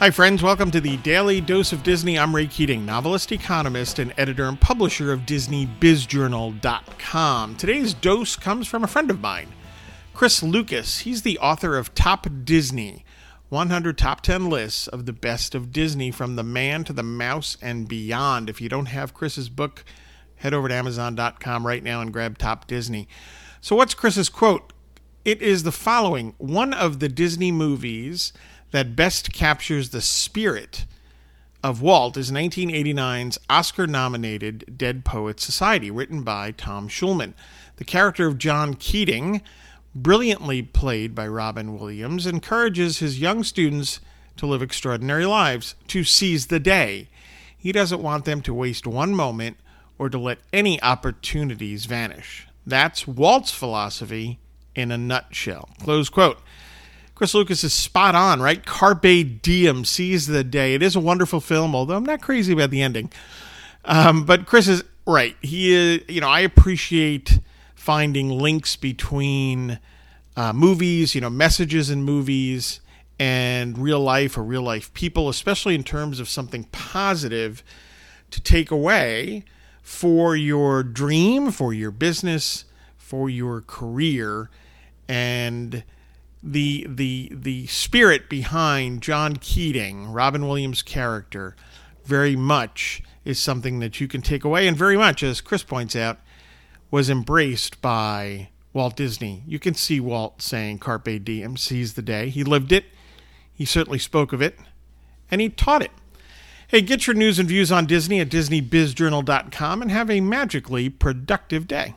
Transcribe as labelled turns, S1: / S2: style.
S1: Hi, friends. Welcome to the Daily Dose of Disney. I'm Ray Keating, novelist, economist, and editor and publisher of DisneyBizJournal.com. Today's dose comes from a friend of mine, Chris Lucas. He's the author of Top Disney 100 Top 10 Lists of the Best of Disney from the Man to the Mouse and Beyond. If you don't have Chris's book, head over to Amazon.com right now and grab Top Disney. So, what's Chris's quote? It is the following One of the Disney movies that best captures the spirit of Walt is 1989's Oscar nominated Dead Poets Society, written by Tom Schulman. The character of John Keating, brilliantly played by Robin Williams, encourages his young students to live extraordinary lives, to seize the day. He doesn't want them to waste one moment or to let any opportunities vanish. That's Walt's philosophy in a nutshell. Close quote. Chris Lucas is spot on, right? Carpe diem, seize the day. It is a wonderful film, although I'm not crazy about the ending. Um, but Chris is right. He is, you know, I appreciate finding links between uh, movies, you know, messages in movies and real life or real life people, especially in terms of something positive to take away for your dream, for your business, for your career. And the the the spirit behind John Keating, Robin Williams' character, very much is something that you can take away, and very much, as Chris points out, was embraced by Walt Disney. You can see Walt saying "Carpe diem," seize the day. He lived it. He certainly spoke of it, and he taught it. Hey, get your news and views on Disney at DisneyBizJournal.com and have a magically productive day.